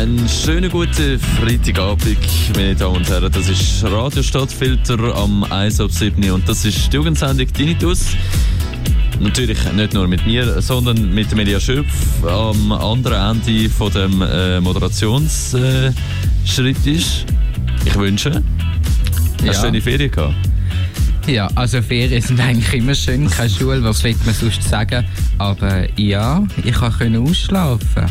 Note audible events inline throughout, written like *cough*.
Einen schönen guten Freitagabend, meine Damen und Herren. Das ist Radio Stadtfilter am 1 ab 7 und das ist die Jugendsendung Tinnitus. Natürlich nicht nur mit mir, sondern mit Melia Schöpf am anderen Ende von dem äh, Moderationsschritt äh, ist. Ich wünsche, ja. hast du schöne Ferien gehabt? Ja, also Ferien sind eigentlich immer schön, keine Schule, was will man sonst sagen. Aber ja, ich konnte ausschlafen.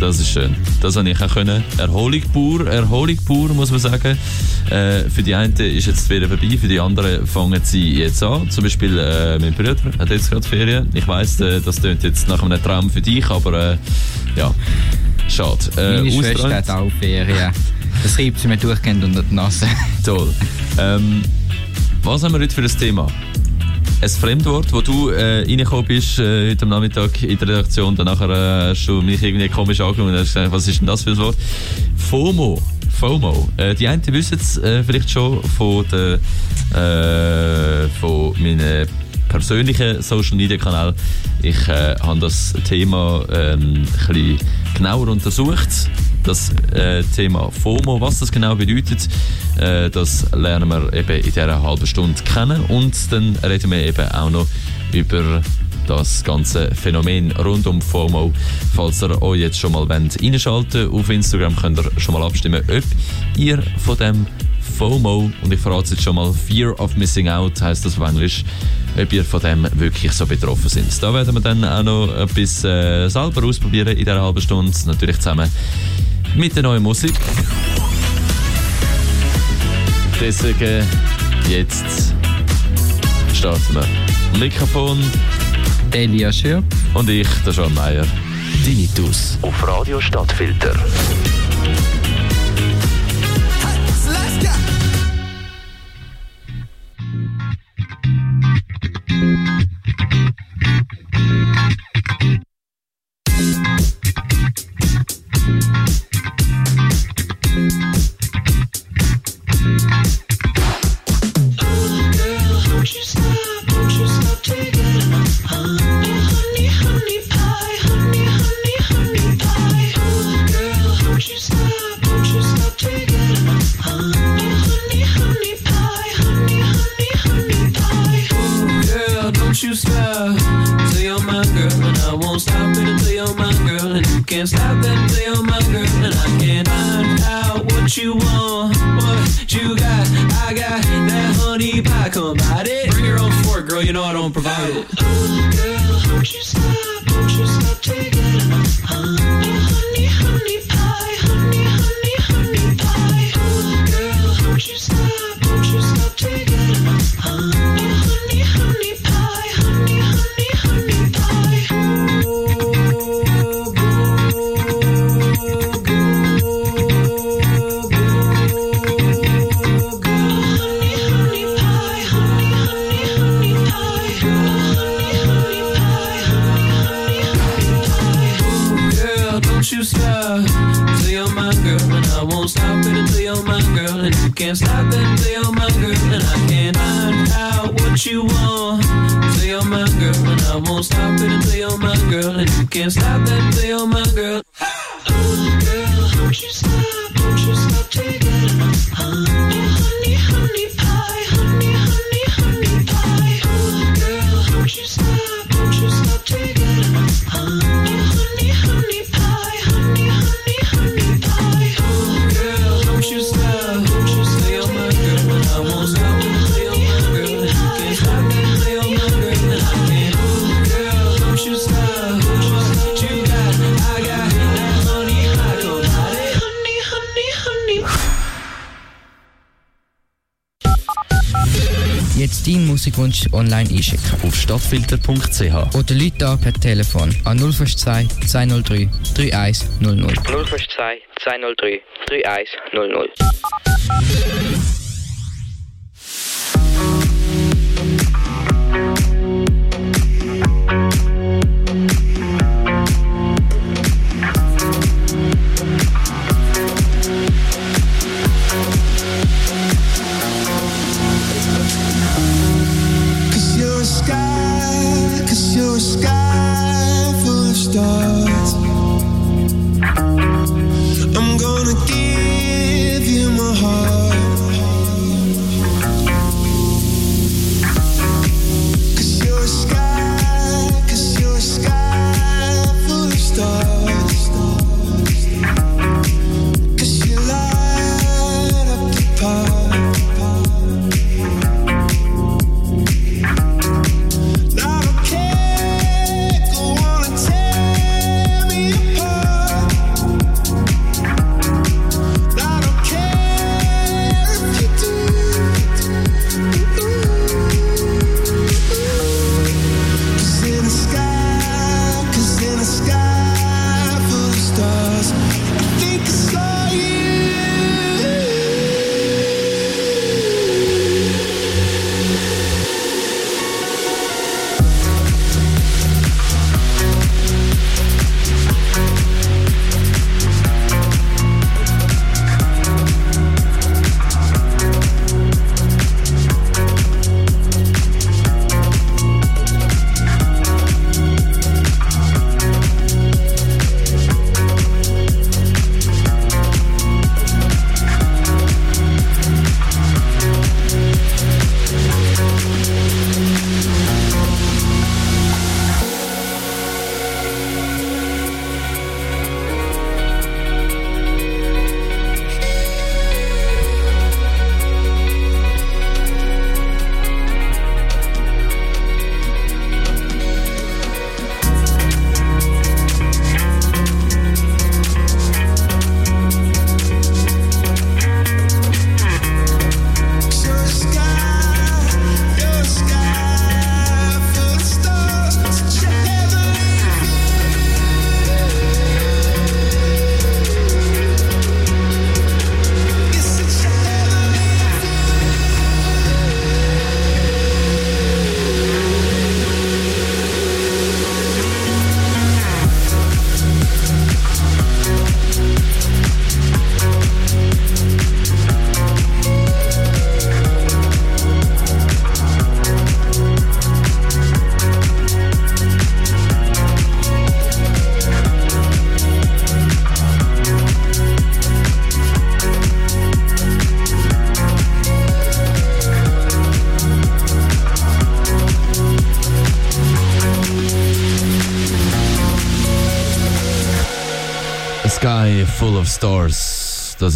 Das ist schön. Das habe ich auch können. Erholung pur, Erholung pur, muss man sagen. Äh, für die einen ist jetzt wieder vorbei, für die anderen fangen sie jetzt an. Zum Beispiel äh, mein Bruder hat jetzt gerade Ferien. Ich weiss, äh, das klingt jetzt nach einem Traum für dich, aber äh, ja, schade. Äh, Meine Schwester hat auch Ferien. Das reibt sie mir durchgehend unter die Nase. Toll. Ähm, was haben wir heute für ein Thema? Ein Fremdwort, wo du äh, reingekommen bist äh, heute am Nachmittag in der Redaktion, dann nachher äh, hast du mich irgendwie komisch angeschaut und hast gesagt, was ist denn das für ein Wort? FOMO. FOMO. Äh, die einen wissen es äh, vielleicht schon von, der, äh, von meinen persönlichen Social Media Kanal. Ich äh, habe das Thema ähm, ein genauer untersucht das äh, Thema FOMO, was das genau bedeutet, äh, das lernen wir eben in dieser halben Stunde kennen und dann reden wir eben auch noch über das ganze Phänomen rund um FOMO. Falls ihr euch jetzt schon mal reinschalten auf Instagram, könnt ihr schon mal abstimmen, ob ihr von dem FOMO, und ich verrate es jetzt schon mal, Fear of Missing Out heißt das auf Englisch, ob ihr von dem wirklich so betroffen sind. Da werden wir dann auch noch etwas äh, selber ausprobieren in dieser halben Stunde, natürlich zusammen mit der neuen Musik. Deswegen jetzt starten wir. Mikrofon Elia Schirp und ich, der Jean Meyer. Dinitus auf Radio Stadtfilter. can't stop and you're my girl, and I can't find out what you want. Say you're my girl, and I won't stop and you're my girl, and you can't stop and you're my girl. Musikwunsch online einschicken. Auf stadtfilter.ch Oder Leute per Telefon an 052 203 3100. 052 203 3100.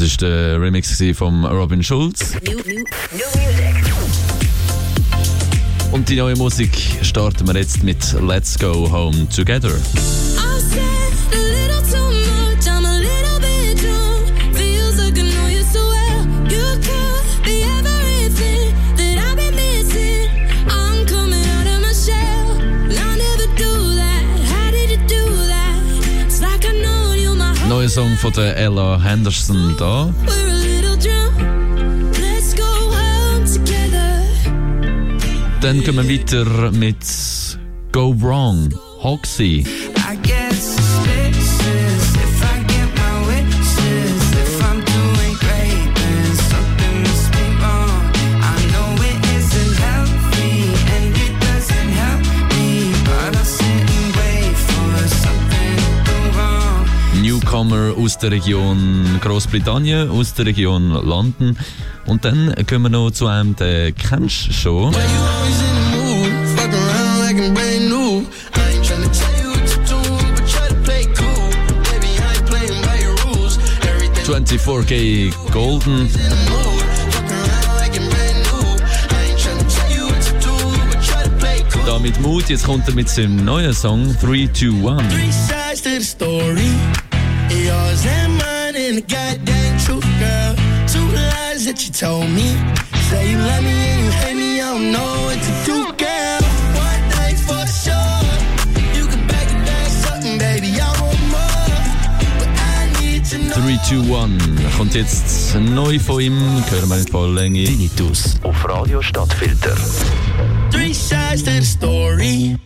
Ist der Remix von Robin Schulz. New, new, new Und die neue Musik starten wir jetzt mit Let's Go Home Together. neue Song von der Ella Henderson da. Dann gehen wir weiter mit Go Wrong, Hoxie. Aus der Region Großbritannien, aus der Region London. Und dann kommen wir noch zu einem, den kennst du schon. 24K Golden. Da mit Mut, jetzt kommt er mit seinem neuen Song 321. And the goddamn truth, girl. Two lies that you told me. Say you love me and you hate me, I don't know what to do, girl. One thing for sure, you can back it down something, baby, I want more. But I need to know. 3, 2, 1 kommt jetzt neu von ihm, hören wir in voller Länge. Tinnitus auf Radio Stadtfilter. Three sides to the story.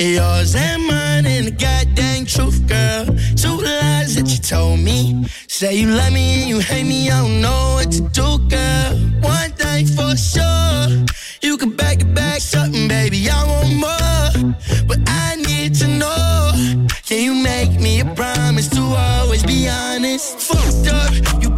Yours and mine and the goddamn truth, girl. Two lies that you told me. Say you love me and you hate me, I don't know what to do, girl. One thing for sure, you can back it back something, baby. I want more, but I need to know. Can you make me a promise to always be honest? Fucked up, you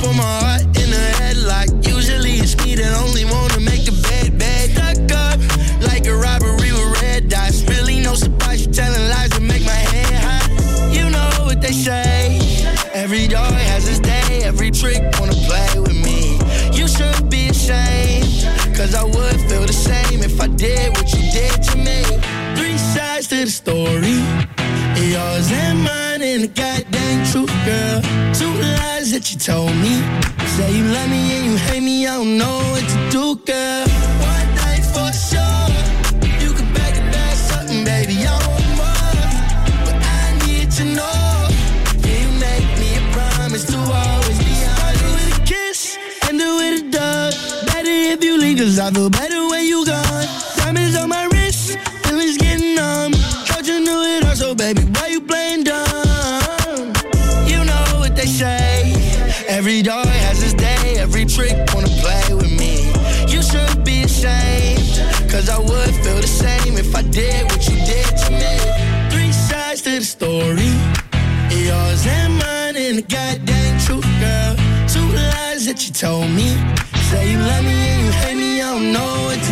Cause I would feel the same if I did what you did to me. Three sides to the story. Yours and mine and the goddamn truth, girl. Two lies that you told me. Say you love me and you hate me, I don't know what to do, girl. What cause I feel better when you gone. Diamonds on my wrist, feelings getting numb. Thought you knew it all, so baby, why you playing dumb? You know what they say. Every dog has his day, every trick wanna play with me. You should be ashamed, cause I would feel the same if I did what you did to me. Three sides to the story, yours and mine, and the goddamn truth, girl. Two lies that you told me. Say you love me and you hate me, I don't know what to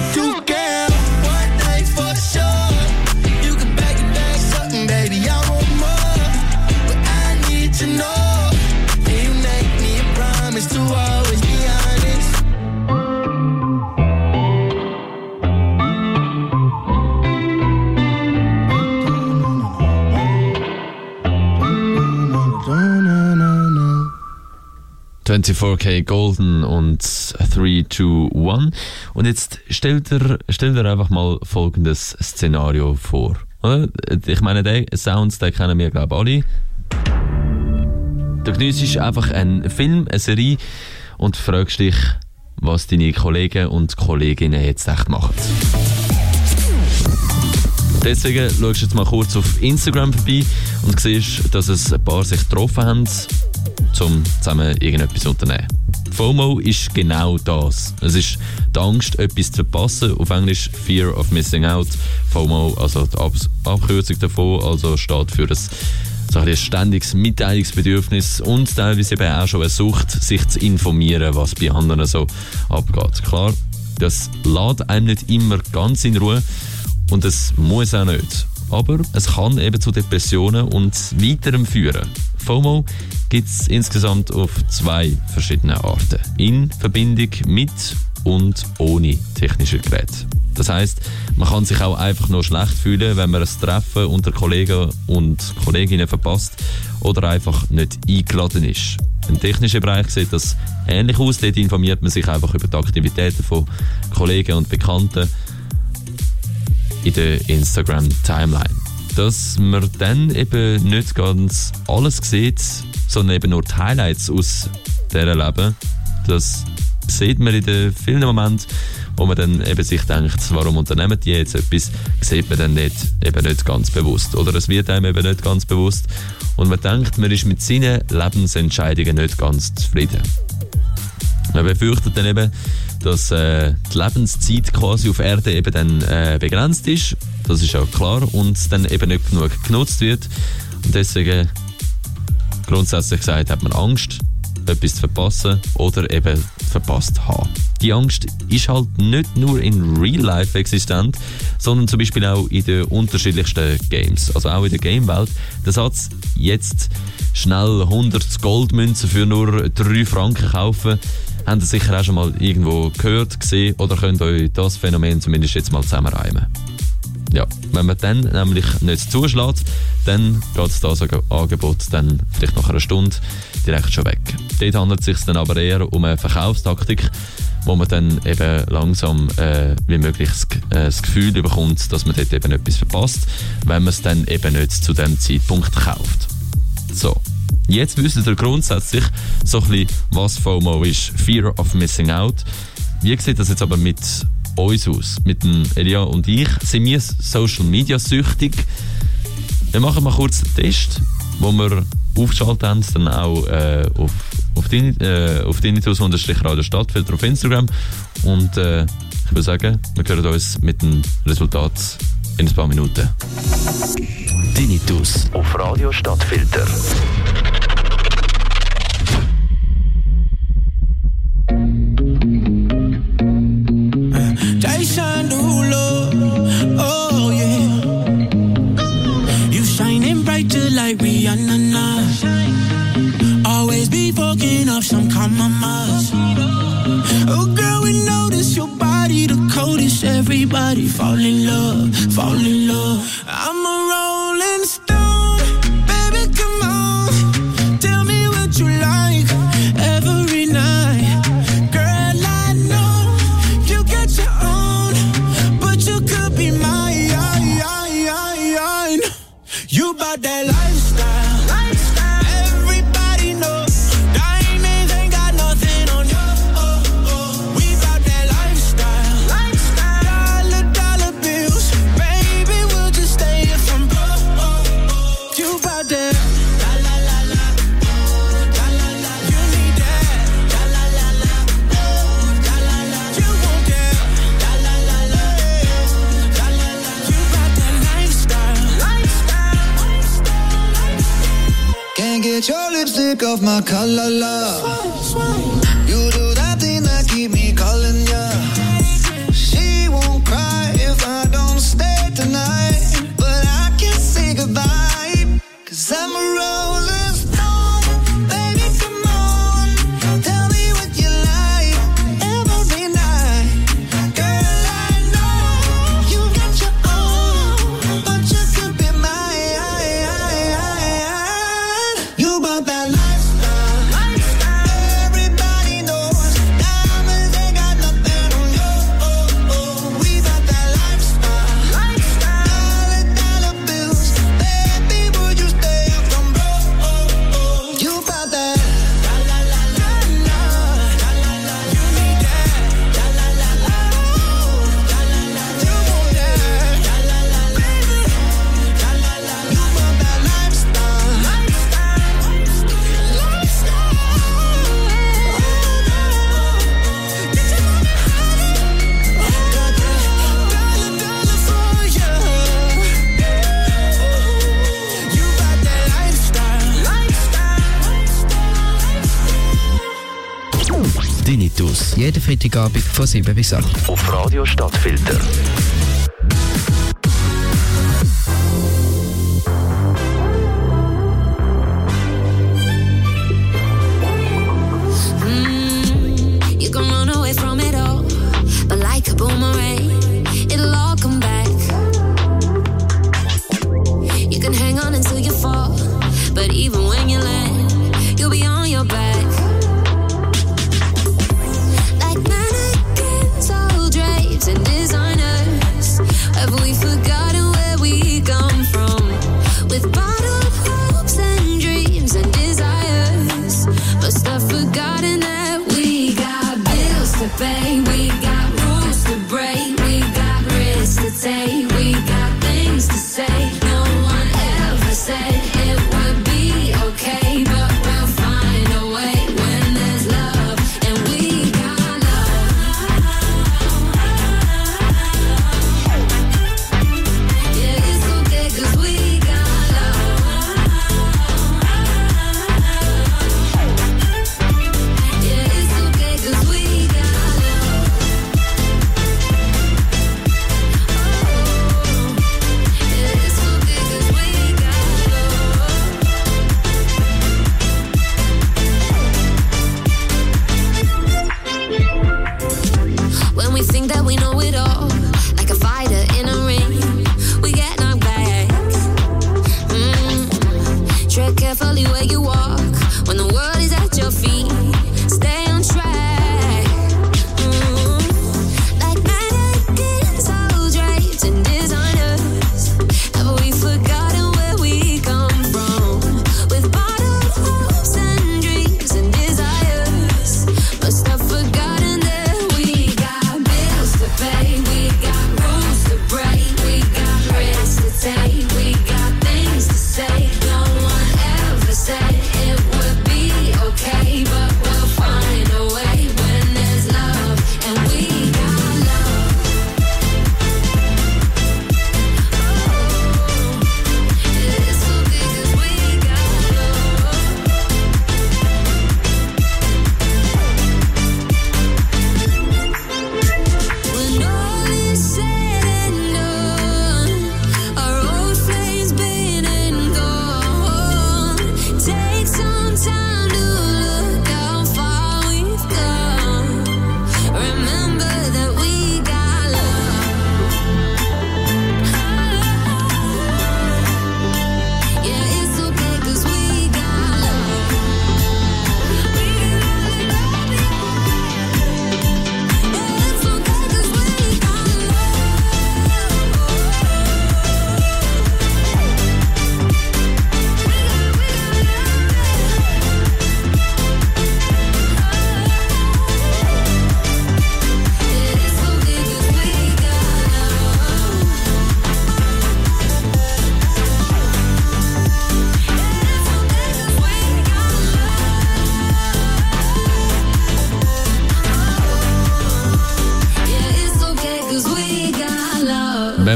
24K Golden und 3, 2, 1. Und jetzt stell dir, stell dir einfach mal folgendes Szenario vor. Ich meine, den Sounds, den kennen wir, glaube ich, alle. Du geniessest einfach einen Film, eine Serie und fragst dich, was deine Kollegen und Kolleginnen jetzt echt machen. Deswegen schaust du jetzt mal kurz auf Instagram vorbei und siehst, dass es ein paar sich getroffen haben, um zusammen irgendetwas zu unternehmen. FOMO ist genau das. Es ist die Angst, etwas zu verpassen. Auf Englisch Fear of Missing Out. FOMO, also die Ab Abkürzung davon, also steht für ein, so ein ständiges Mitteilungsbedürfnis und teilweise eben auch schon eine Sucht, sich zu informieren, was bei anderen so abgeht. Klar, das lädt einem nicht immer ganz in Ruhe und es muss auch nicht. Aber es kann eben zu Depressionen und weiterem führen. FOMO gibt es insgesamt auf zwei verschiedene Arten. In Verbindung mit und ohne technische Geräte. Das heißt, man kann sich auch einfach nur schlecht fühlen, wenn man ein Treffen unter Kollegen und Kolleginnen verpasst oder einfach nicht eingeladen ist. Im technischen Bereich sieht das ähnlich aus. Dort informiert man sich einfach über die Aktivitäten von Kollegen und Bekannten in der Instagram-Timeline. Dass man dann eben nicht ganz alles sieht, sondern eben nur die Highlights aus dieser Leben, das sieht man in den vielen Momenten, wo man dann eben sich denkt, warum unternehmen die jetzt etwas, sieht man dann nicht, eben nicht ganz bewusst. Oder es wird einem eben nicht ganz bewusst und man denkt, man ist mit seinen Lebensentscheidungen nicht ganz zufrieden. Man befürchtet dann eben, dass äh, die Lebenszeit quasi auf Erde eben dann äh, begrenzt ist. Das ist ja klar. Und dann eben nicht genug genutzt wird. Und deswegen, grundsätzlich gesagt, hat man Angst, etwas zu verpassen oder eben verpasst haben. Die Angst ist halt nicht nur in Real Life existent, sondern zum Beispiel auch in den unterschiedlichsten Games. Also auch in der Gamewelt. Der Satz, jetzt schnell 100 Goldmünzen für nur 3 Franken kaufen, habt ihr sicher auch schon mal irgendwo gehört, gesehen oder könnt euch das Phänomen zumindest jetzt mal zusammenreimen. Ja, wenn man dann nämlich nicht zuschlägt, dann geht das Angebot dann vielleicht nach einer Stunde direkt schon weg. Dort handelt es sich dann aber eher um eine Verkaufstaktik, wo man dann eben langsam äh, wie möglich das, äh, Gefühl bekommt, dass man dort eben etwas verpasst, wenn man es dann eben nicht zu dem Zeitpunkt kauft. So. Jetzt wisst ihr grundsätzlich so ein bisschen, was FOMO ist. Fear of Missing Out. Wie sieht das jetzt aber mit uns aus? Mit dem Elia und ich. Sind wir Social Media süchtig? Wir machen mal kurz einen Test, wo wir aufgeschaltet haben, dann auch äh, auf, auf, Din, äh, auf Dinitus-Radio Stadtfilter auf Instagram. Und äh, ich würde sagen, wir hören uns mit dem Resultat in ein paar Minuten. Tinnitus auf Radio Stadtfilter. Like Rihanna. now. Always be fucking up some compromise. Oh girl, we notice your body the coldest. Everybody fall in love, fall in love. Jeden Freitagabend von 7 bis 8. Auf Radio Stadtfilter. we think that we know it all.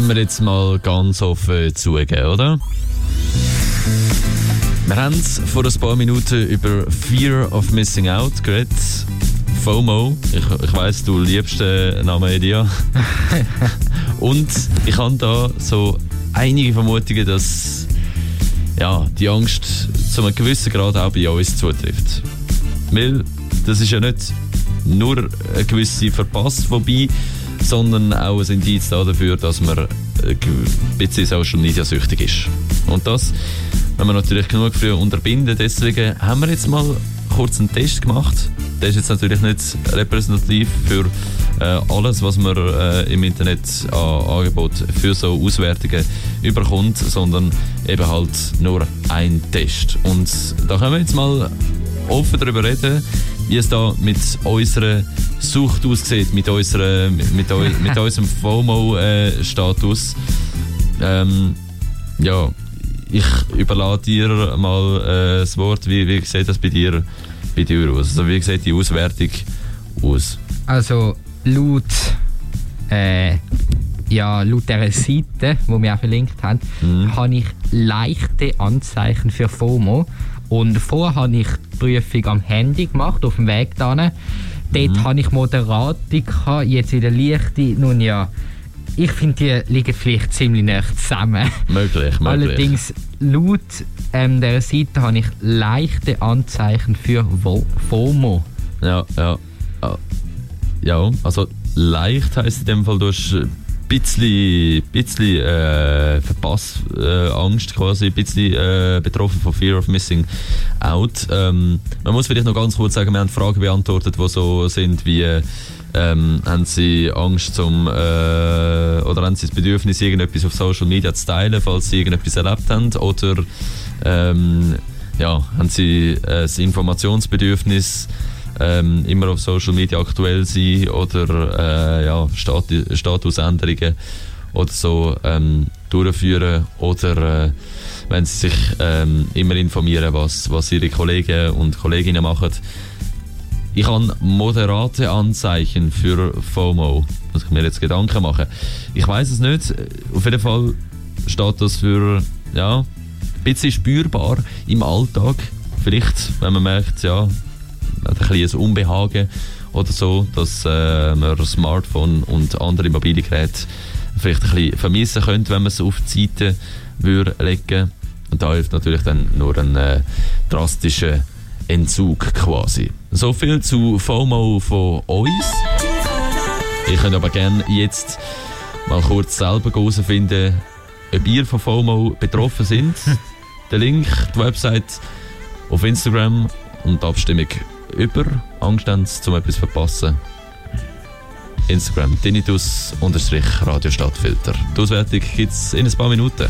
Wenn wir jetzt mal ganz offen zugeben, oder? Wir haben vor ein paar Minuten über Fear of Missing Out geredet. FOMO. Ich, ich weiss, du liebst den Namen Edia. *laughs* Und ich habe da so einige Vermutungen, dass ja, die Angst zu einem gewissen Grad auch bei uns zutrifft. Weil das ist ja nicht nur eine gewisse Verpass vorbei, sondern auch ein Indiz dafür, dass man äh, ein bisschen Social Media süchtig ist. Und das, wenn man natürlich genug früh unterbinden, deswegen haben wir jetzt mal kurz einen Test gemacht. Der ist jetzt natürlich nicht repräsentativ für äh, alles, was man äh, im Internet an Angebot für so Auswertungen überkommt, sondern eben halt nur ein Test. Und da können wir jetzt mal offen darüber reden, wie es da mit unserer Sucht aussieht, mit, unserer, mit, eu, *laughs* mit unserem FOMO-Status. ähm, ja, ich überlasse dir mal äh, das Wort. Wie, wie sieht das bei dir, bei dir aus? Also wie sieht die Auswertung aus? Also laut, äh, ja, laut dieser Seite, die wir auch verlinkt haben, habe ich leichte Anzeichen für FOMO. Und vorher habe ich die Prüfung am Handy gemacht, auf dem Weg dahin. Dort habe ich moderate, gehabt, jetzt wieder leichte. Nun ja, ich finde, die liegen vielleicht ziemlich nah zusammen. Möglich, *laughs* möglich. Allerdings, laut ähm, dieser Seite habe ich leichte Anzeichen für Vo- FOMO. Ja, ja. Ja, also leicht heisst in dem Fall, du hast ein bisschen, bisschen äh, Verpass, äh, quasi, ein bisschen äh, betroffen von Fear of Missing Out. Ähm, man muss vielleicht noch ganz kurz sagen, wir haben Fragen beantwortet, die so sind wie ähm, haben Sie Angst zum äh, oder haben Sie das Bedürfnis, irgendetwas auf Social Media zu teilen, falls Sie irgendetwas erlebt haben? Oder ähm, ja, haben Sie äh, das Informationsbedürfnis, ähm, immer auf Social Media aktuell sein oder äh, ja, Stat Statusänderungen oder so ähm, durchführen oder äh, wenn sie sich ähm, immer informieren, was, was ihre Kollegen und Kolleginnen machen. Ich habe moderate Anzeichen für FOMO, muss ich mir jetzt Gedanken machen. Ich weiß es nicht. Auf jeden Fall steht das für ja, ein bisschen spürbar im Alltag. Vielleicht, wenn man merkt, ja, ein bisschen ein Unbehagen oder so, dass äh, man Smartphone und andere mobile Geräte vielleicht ein bisschen vermissen könnte, wenn man es auf die Seite würde legen Und da hilft natürlich dann nur ein äh, drastischer Entzug quasi. So viel zu FOMO von uns. Ihr könnt aber gerne jetzt mal kurz selber herausfinden, ob ihr von FOMO betroffen sind. *laughs* Der Link, die Website auf Instagram und die Abstimmung über Angst haben, um etwas zu verpassen. Instagram tinnitus-radio Stadtfilter. Die Auswertung gibt es in ein paar Minuten.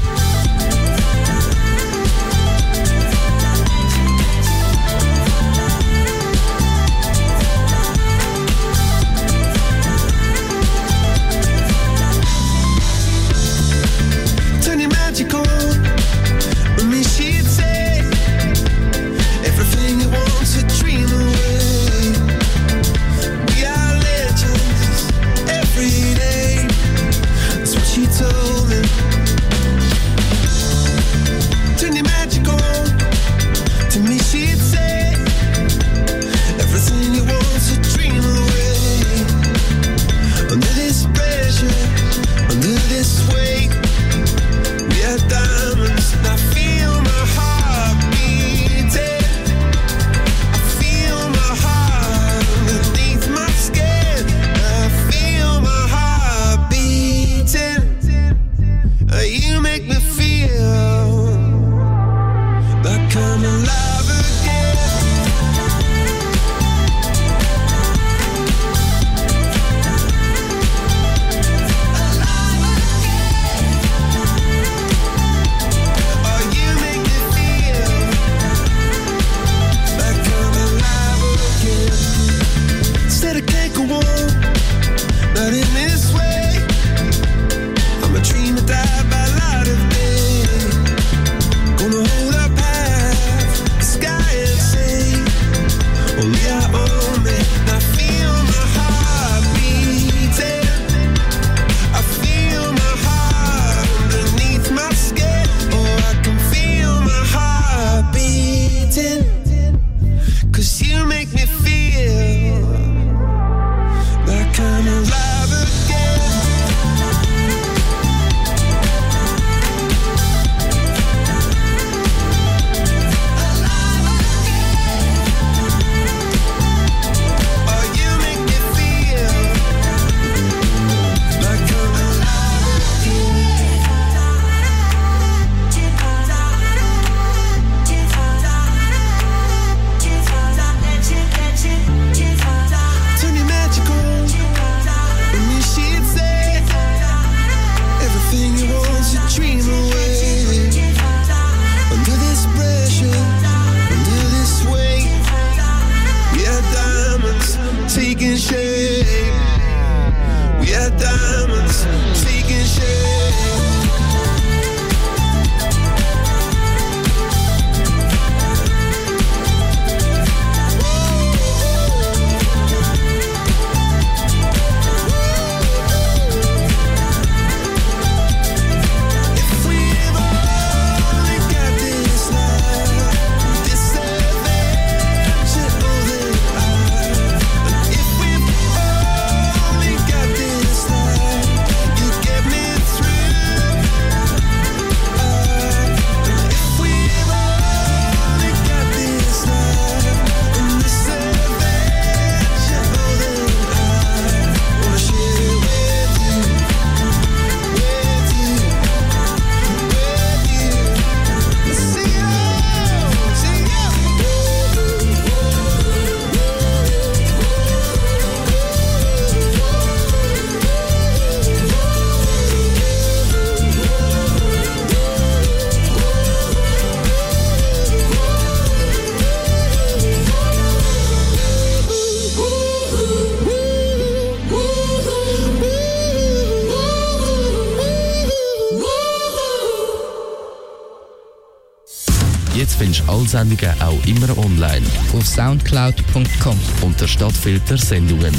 Sendungen auch immer online Auf soundcloud.com. unter Stadtfilter Sendungen.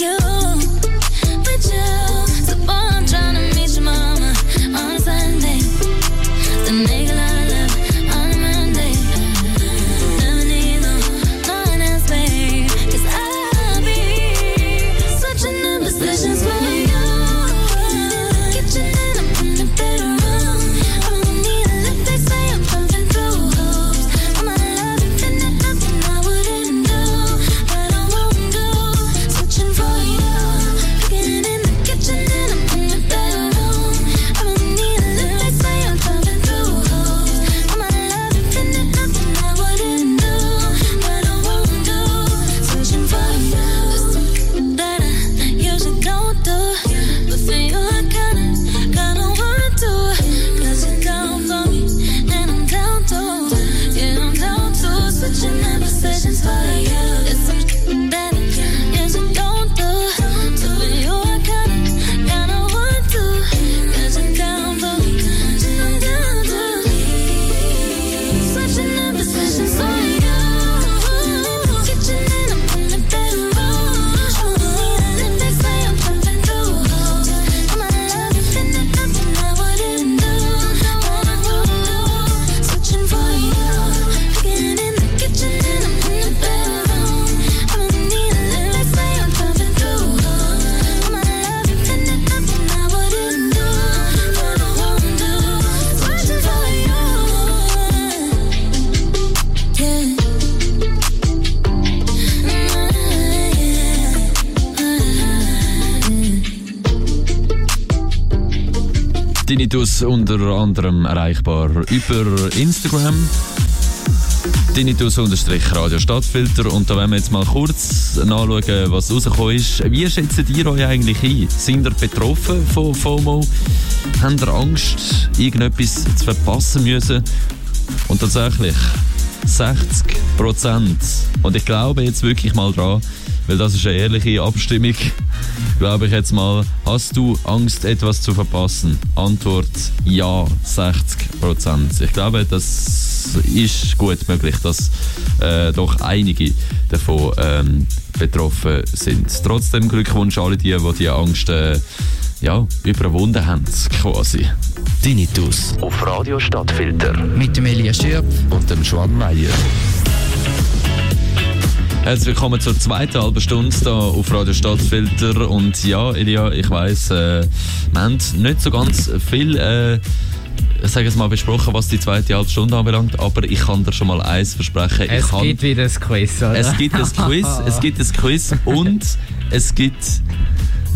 You, with you. Tinnitus unter anderem erreichbar über Instagram. Tinnitus-Radio Stadtfilter. Und da wollen wir jetzt mal kurz nachschauen, was rausgekommen ist. Wie schätzt ihr euch eigentlich ein? Sind ihr betroffen von FOMO? Habt ihr Angst, irgendetwas zu verpassen müssen? Und tatsächlich 60 Prozent. Und ich glaube jetzt wirklich mal dran, weil das ist eine ehrliche Abstimmung. Glaube ich jetzt mal, hast du Angst, etwas zu verpassen? Antwort ja, 60 Prozent. Ich glaube, das ist gut möglich, dass äh, doch einige davon ähm, betroffen sind. Trotzdem Glückwunsch alle die, die die Angst äh, ja, überwunden haben, quasi. Tinnitus Auf Radio Stadtfilter. Mit dem Elias Schürpf. und dem Schwan Meier. Herzlich willkommen zur zweiten halben Stunde hier auf Radio Stadtfilter. Und ja, Elia, ich weiss, äh, wir haben nicht so ganz viel, äh, ich sage es mal, besprochen, was die zweite halbe Stunde anbelangt, aber ich kann dir schon mal eins versprechen. Es ich kann, gibt wieder ein Quiz, oder? es gibt ein Quiz, es *laughs* gibt ein Quiz und es gibt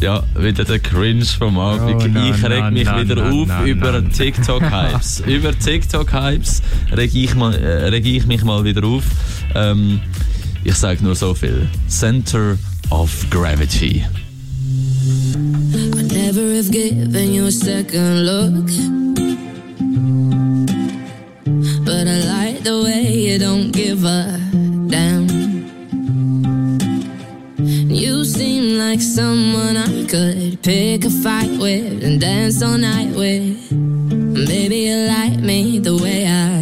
ja, wieder der Cringe vom Abend. Oh, no, ich reg no, mich no, wieder auf über. TikTok-Hypes. *laughs* über TikTok-Hypes reg ich, mal, äh, reg ich mich mal wieder auf. Ähm, ich sage nur so viel. Center of Gravity. I never have given you a second look. But I like the way you don't give a damn. You seem like someone I could pick a fight with and dance all night with. Maybe you like me the way I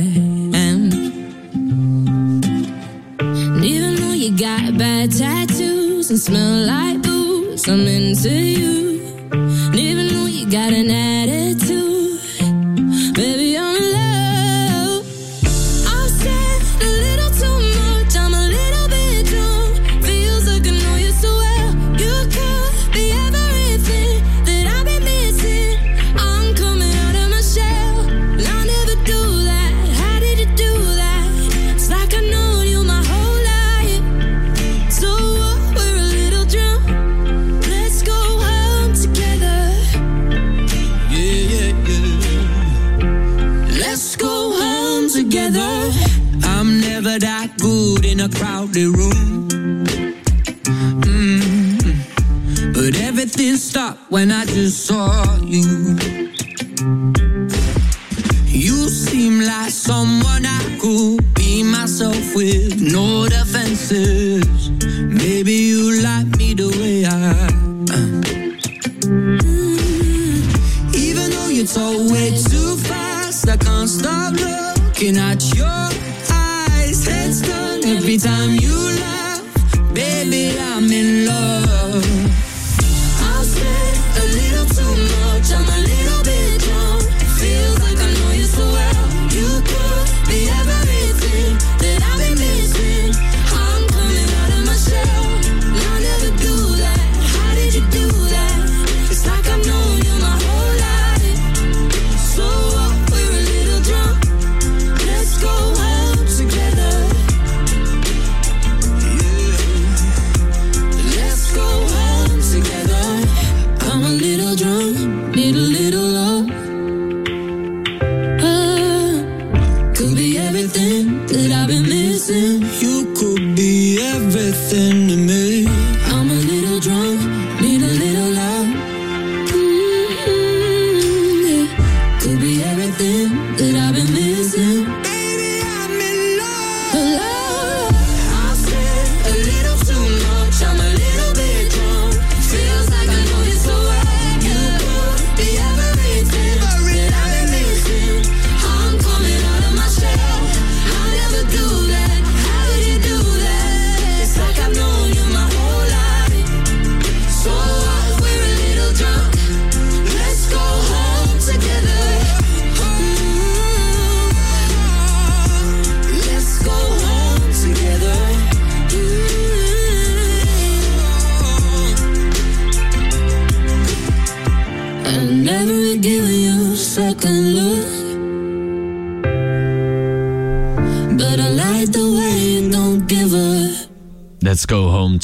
smell like booze, I'm into you. And even though you got an attitude, when I just saw you.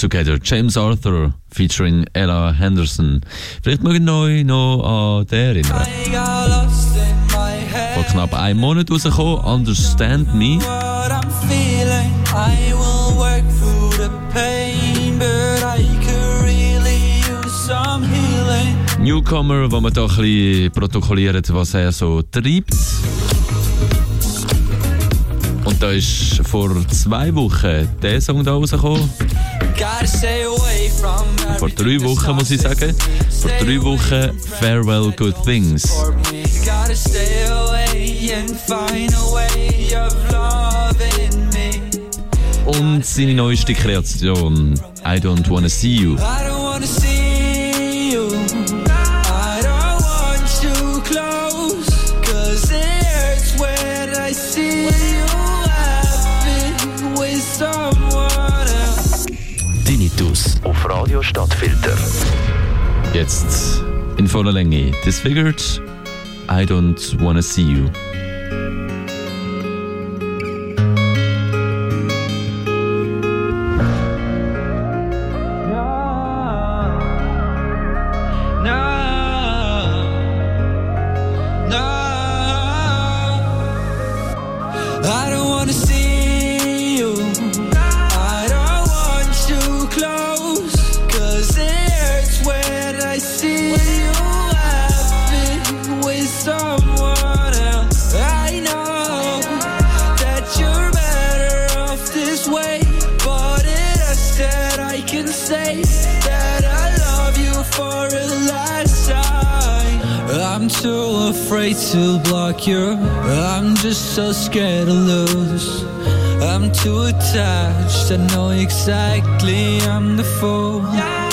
Together. James Arthur featuring Ella Henderson. Vielleicht mögen euch noch an den erinnern. Vor knapp einem Monat rausgekommen, Understand Me. Newcomer, wo man da ein bisschen protokolliert, was er so treibt. Und da ist vor zwei Wochen der Song da rausgekommen. Vor drei Wochen, muss ich sagen, vor drei Wochen Farewell Good Things. Und seine neueste Kreation, I Don't Wanna See You. Radio Stadtfilter. Jetzt in voller Länge. Disfigured, I don't wanna see you. touched. I know exactly I'm the fool. Yeah.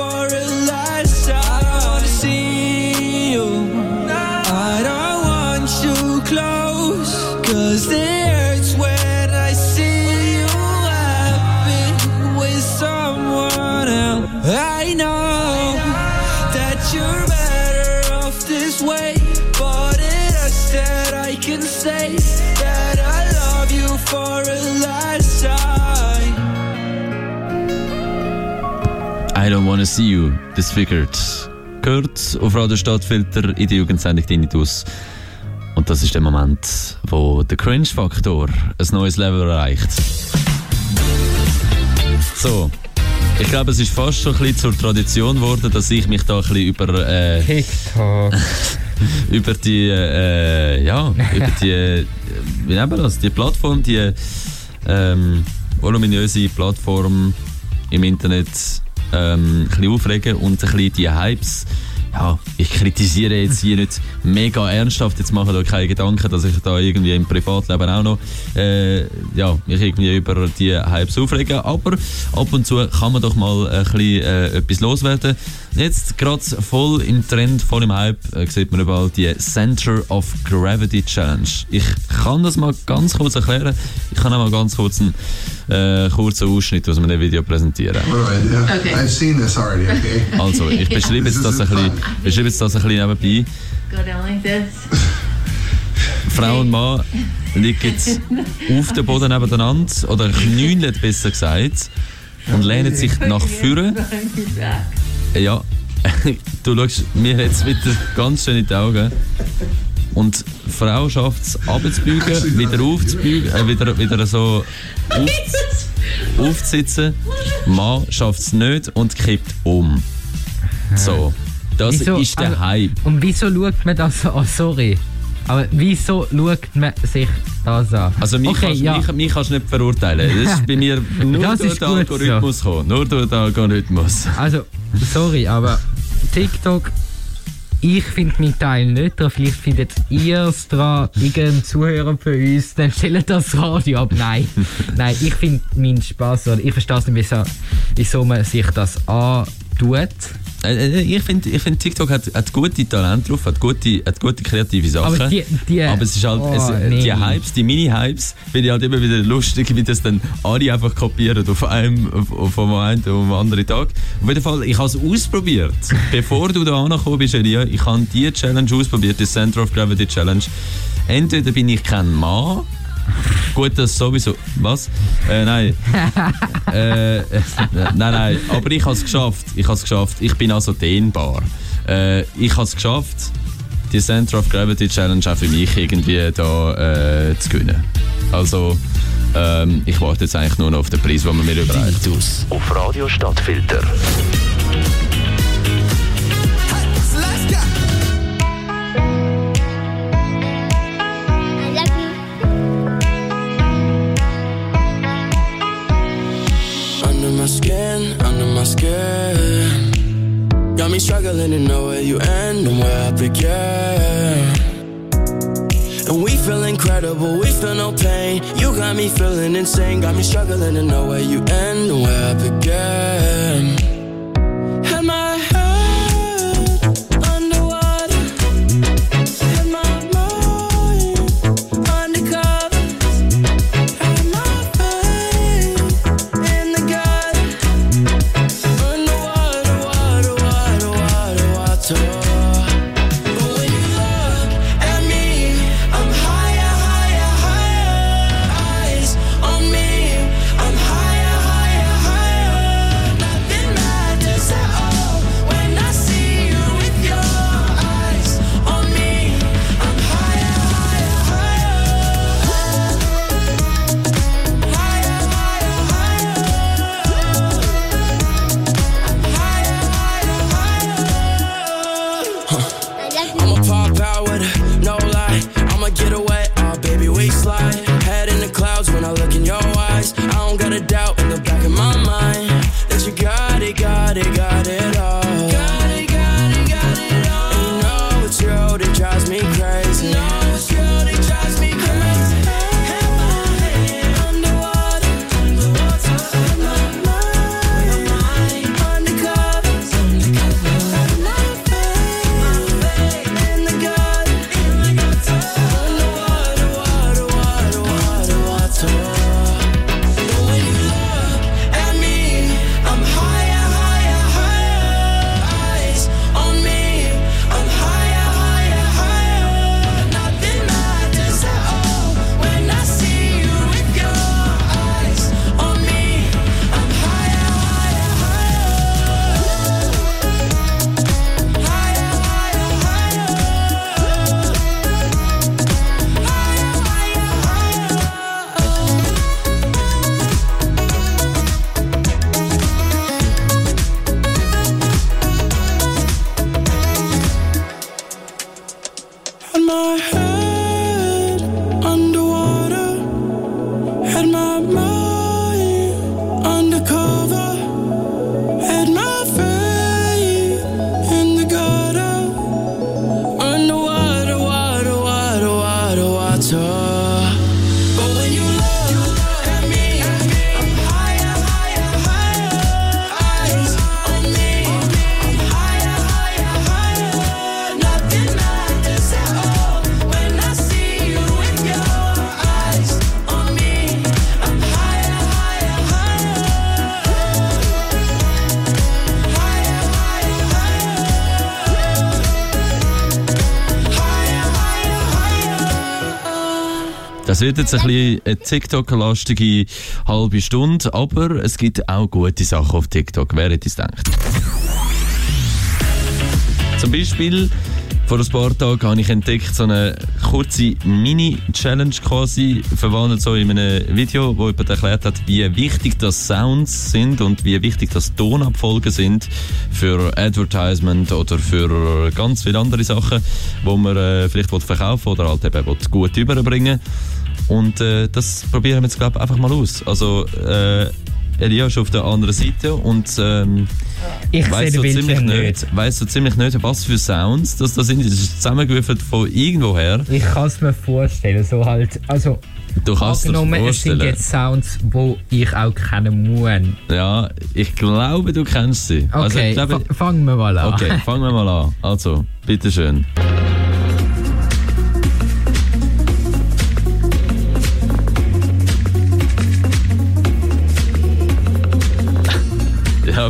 Love wanna see you, disfigured. Gehört auf Radio Stadtfilter in die Jugendsendung Tinnitus. Und das ist der Moment, wo der Cringe-Faktor ein neues Level erreicht. So. Ich glaube, es ist fast schon ein bisschen zur Tradition geworden, dass ich mich da ein bisschen über, äh, TikTok. *laughs* über die, äh, ja, über die, wie nennen wir das, die Plattform, die ähm, voluminöse Plattform im Internet ähm, ein bisschen aufregen und ein bisschen die Hypes. Ja, ich kritisiere jetzt hier nicht mega ernsthaft, jetzt mache da keine Gedanken, dass ich da irgendwie im Privatleben auch noch äh, ja, mich irgendwie über die Hypes aufrege, aber ab und zu kann man doch mal ein bisschen äh, etwas loswerden. Jetzt gerade voll im Trend, voll im Hype, äh, sieht man überall die Center of Gravity Challenge. Ich kann das mal ganz kurz erklären. Ich kann auch mal ganz kurz einen äh, kurzen Ausschnitt aus meinem Video präsentieren. Do? Okay. I've seen this already, okay? Also, ich *laughs* beschreibe jetzt das ein bisschen, beschreibe jetzt das ein bisschen nebenbei. Go down like this. *laughs* Frau und Mann liegen auf dem Boden nebeneinander, oder knüllen besser gesagt, und lehnen sich nach vorne. *laughs* Back. Ja, *laughs* du schaust mir jetzt wieder ganz schön in die Augen. Und die Frau schafft es, abzubeugen, *laughs* wieder aufzubeugen, äh, wieder, wieder so *laughs* auf, aufzusitzen. Mann schafft es nicht und kippt um. So, das Wieso? ist der Also- Hype. Und wieso schaut man das an? Oh, sorry. Aber wieso schaut man sich das an? Also mich, okay, kannst, ja. mich, mich kannst du nicht verurteilen. Das ist bei mir *laughs* nur Das durch den Algorithmus gekommen. Nur durch den Algorithmus. Also, sorry, aber TikTok, ich finde meinen Teil nicht dran. Vielleicht findet ihr es dran, irgendein Zuhörer von uns, dann stellt das Radio ab. Nein, *laughs* nein, ich finde meinen Spaß oder ich verstehe es nicht, wieso, wieso man sich das antut. Äh, äh, Ich finde, ich find, TikTok hat, hat gute Talente drauf, hat gute, hat gute kreative Sachen. Aber die, die, Aber es ist halt, oh, es, nee. die Hypes, die Mini-Hypes, finde ich halt immer wieder lustig, wie das dann alle einfach kopieren auf einem, auf, einen auf den anderen Tag. Auf jeden Fall, ich habe es ausprobiert. *laughs* Bevor du da angekommen bist, Elia, ich habe die Challenge ausprobiert, die Center of Gravity Challenge. Entweder bin ich kein Mann, *laughs* Gut, das sowieso. Was? Äh, nein. äh, *laughs* äh, nein, nein. Aber ich habe es geschafft. Ich habe es geschafft. Ich bin also dehnbar. Äh, ich habe es geschafft, die Center of Gravity Challenge auch für mich irgendwie da äh, zu gewinnen. Also, ähm, ich warte jetzt eigentlich nur noch auf den Preis, den man mir überreicht. Auf Radio Stadtfilter. Got me struggling to know where you end and where I begin. And we feel incredible, we feel no pain. You got me feeling insane, got me struggling to know where you end and where I begin. Das wird jetzt ein bisschen eine TikTok-lastige halbe Stunde, aber es gibt auch gute Sachen auf TikTok. Wer hätte es gedacht? Zum Beispiel, vor ein paar Tagen habe ich entdeckt, so eine kurze Mini-Challenge quasi, verwandelt so in einem Video, wo jemand erklärt hat, wie wichtig das Sounds sind und wie wichtig das Tonabfolgen sind für Advertisement oder für ganz viele andere Sachen, wo man äh, vielleicht will verkaufen oder halt eben will gut überbringen Und äh, das probieren wir jetzt, glaube ich, einfach mal aus. Also, äh, Elia ist auf der anderen Seite und ähm, Ich den so ziemlich nicht, nicht. weißt so ziemlich nicht, was für Sounds das, das sind. Das ist zusammengewürfelt von irgendwoher. Ich kann es mir vorstellen, so halt, also Du kannst dir angenommen, es sind vorstellen. jetzt Sounds, wo ich auch kennen muss. Ja, ich glaube, du kennst sie. Also, Okay, glaube, fa- fangen wir mal an. okay, *laughs* fangen wir mal an. Also, bitteschön. Ja,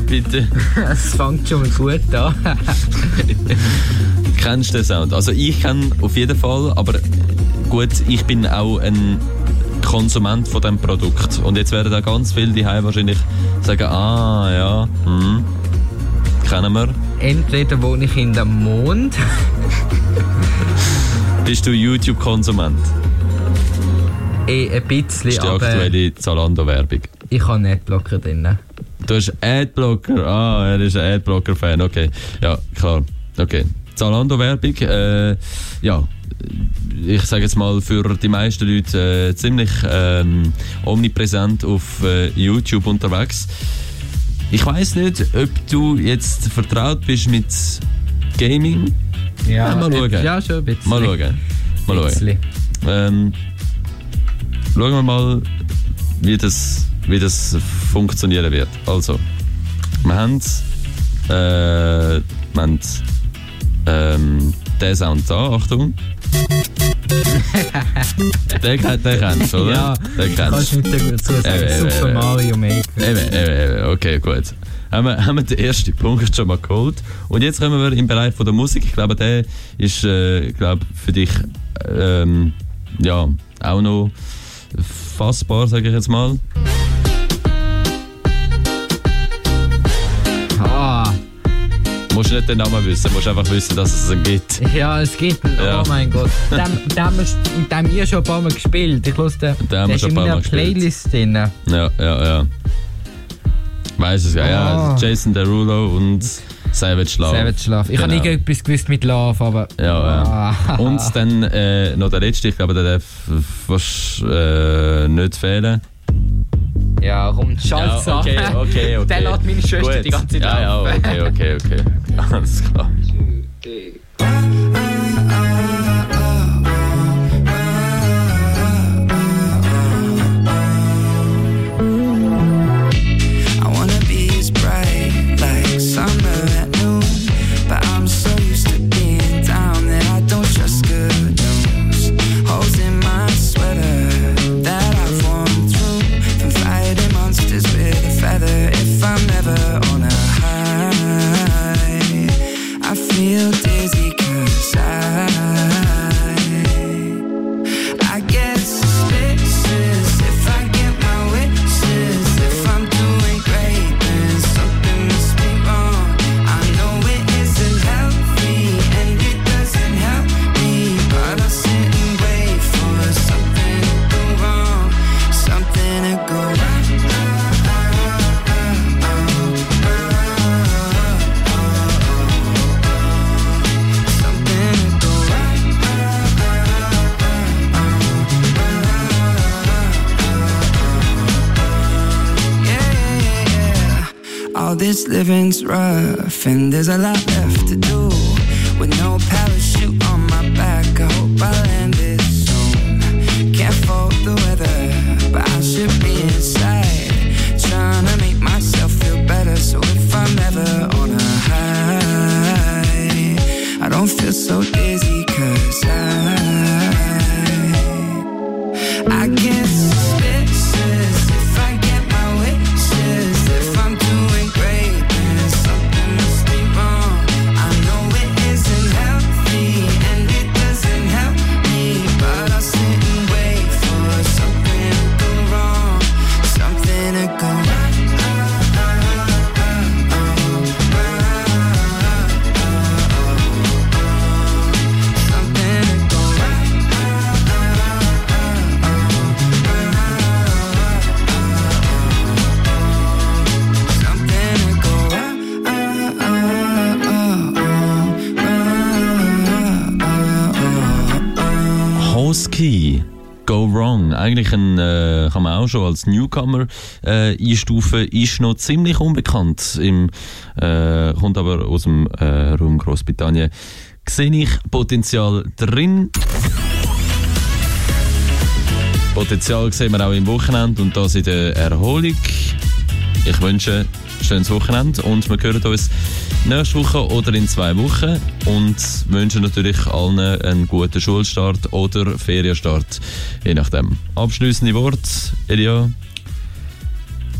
bitte. *laughs* Es fängt schon mal gut an. *laughs* Kennst du den Sound? Also ich kenne auf jeden Fall, aber gut, ich bin auch ein Konsument von dem Produkt. Und jetzt werden da ganz viele die wahrscheinlich sagen, ah ja, hm, kennen wir. Entweder wohne ich in dem Mond, *laughs* Bist du YouTube-Konsument? eh ein bisschen, Das ist die aber aktuelle Zalando-Werbung. ich habe nicht locker drin. Du hast Adblocker. Ah, er ist ein Adblocker-Fan. Okay. Ja, klar. Okay. Zalando-Werbung. Äh, ja. Ich sage jetzt mal, für die meisten Leute äh, ziemlich ähm, omnipräsent auf äh, YouTube unterwegs. Ich weiß nicht, ob du jetzt vertraut bist mit Gaming. Ja, mal schauen. Ja, schon ein bisschen. Mal schauen. Mal schauen. Ähm, schauen wir mal, wie das, wie das funktionieren wird. Also, wir haben, äh, wir haben ähm, den Sound da, Achtung. den, den, den kennst du, oder? Ja, den kannst kennst du nicht dazu sagen. Eben, eben, Super eben. Mario Maker. Eben, eben, eben. Okay, gut. Haben wir, haben wir den ersten Punkt schon mal geholt. Und jetzt kommen wir im Bereich von der Musik. Ich glaube, der ist äh, glaub, für dich ähm, ja, auch noch fassbar, sage ich jetzt mal. Ah, Musst nicht den Namen wissen, musst einfach wissen, dass es ihn gibt. ja, es gibt einen. Ja. Oh mein Gott. Den, wir- den haben wir schon ein paar Mal gespielt. Ich. Den haben wir ist schon in meiner. Playlist drin. Ja, ja, ja. Weiß es, ja. ja. Ah. Jason Derulo und Savage Love. Savage Love. Ich genau. habe nie etwas gewusst mit Love, aber. Ja, ja. Ah. Und dann äh, noch der letzte, ich glaube, der darf fast äh, nicht fehlen. Ja, komm, Schalz ja, okay, okay, *laughs* okay. Der lädt meine Schwester Gut. die ganze Zeit ja. Ja, okay, okay, okay. *laughs* Alles klar. and there's a lot left Moski. Go Wrong, eigentlich ein, äh, kann man auch schon als Newcomer äh, einstufen, ist noch ziemlich unbekannt, im, äh, kommt aber aus dem äh, Raum Großbritannien. Sehe ich Potenzial drin. Potenzial sehen wir auch im Wochenende und das in der Erholung. Ich wünsche ein schönes Wochenende und wir hören uns nächste Woche oder in zwei Wochen und wünsche natürlich allen einen guten Schulstart oder Ferienstart, je nachdem. Abschließende Worte, Elia.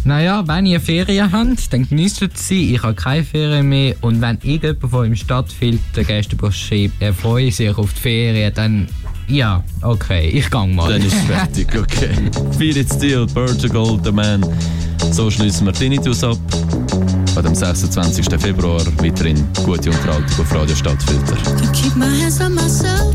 Naja, wenn ihr Ferien habt, dann genießt sie. Ich habe keine Ferien mehr. Und wenn irgendjemand von euch im Stadt fehlt, dann gehst du Bescheid. Er freut sich auf die Ferien. Dann ja, okay, ich gang mal. Dann ist fertig, *laughs* okay. Fire Steel, Portugal, The Man. So schließen wir Tinnitus ab. An dem 26. Februar weiterhin gute Unterhaltung auf Radio Stadtfilter. You keep my hands on myself.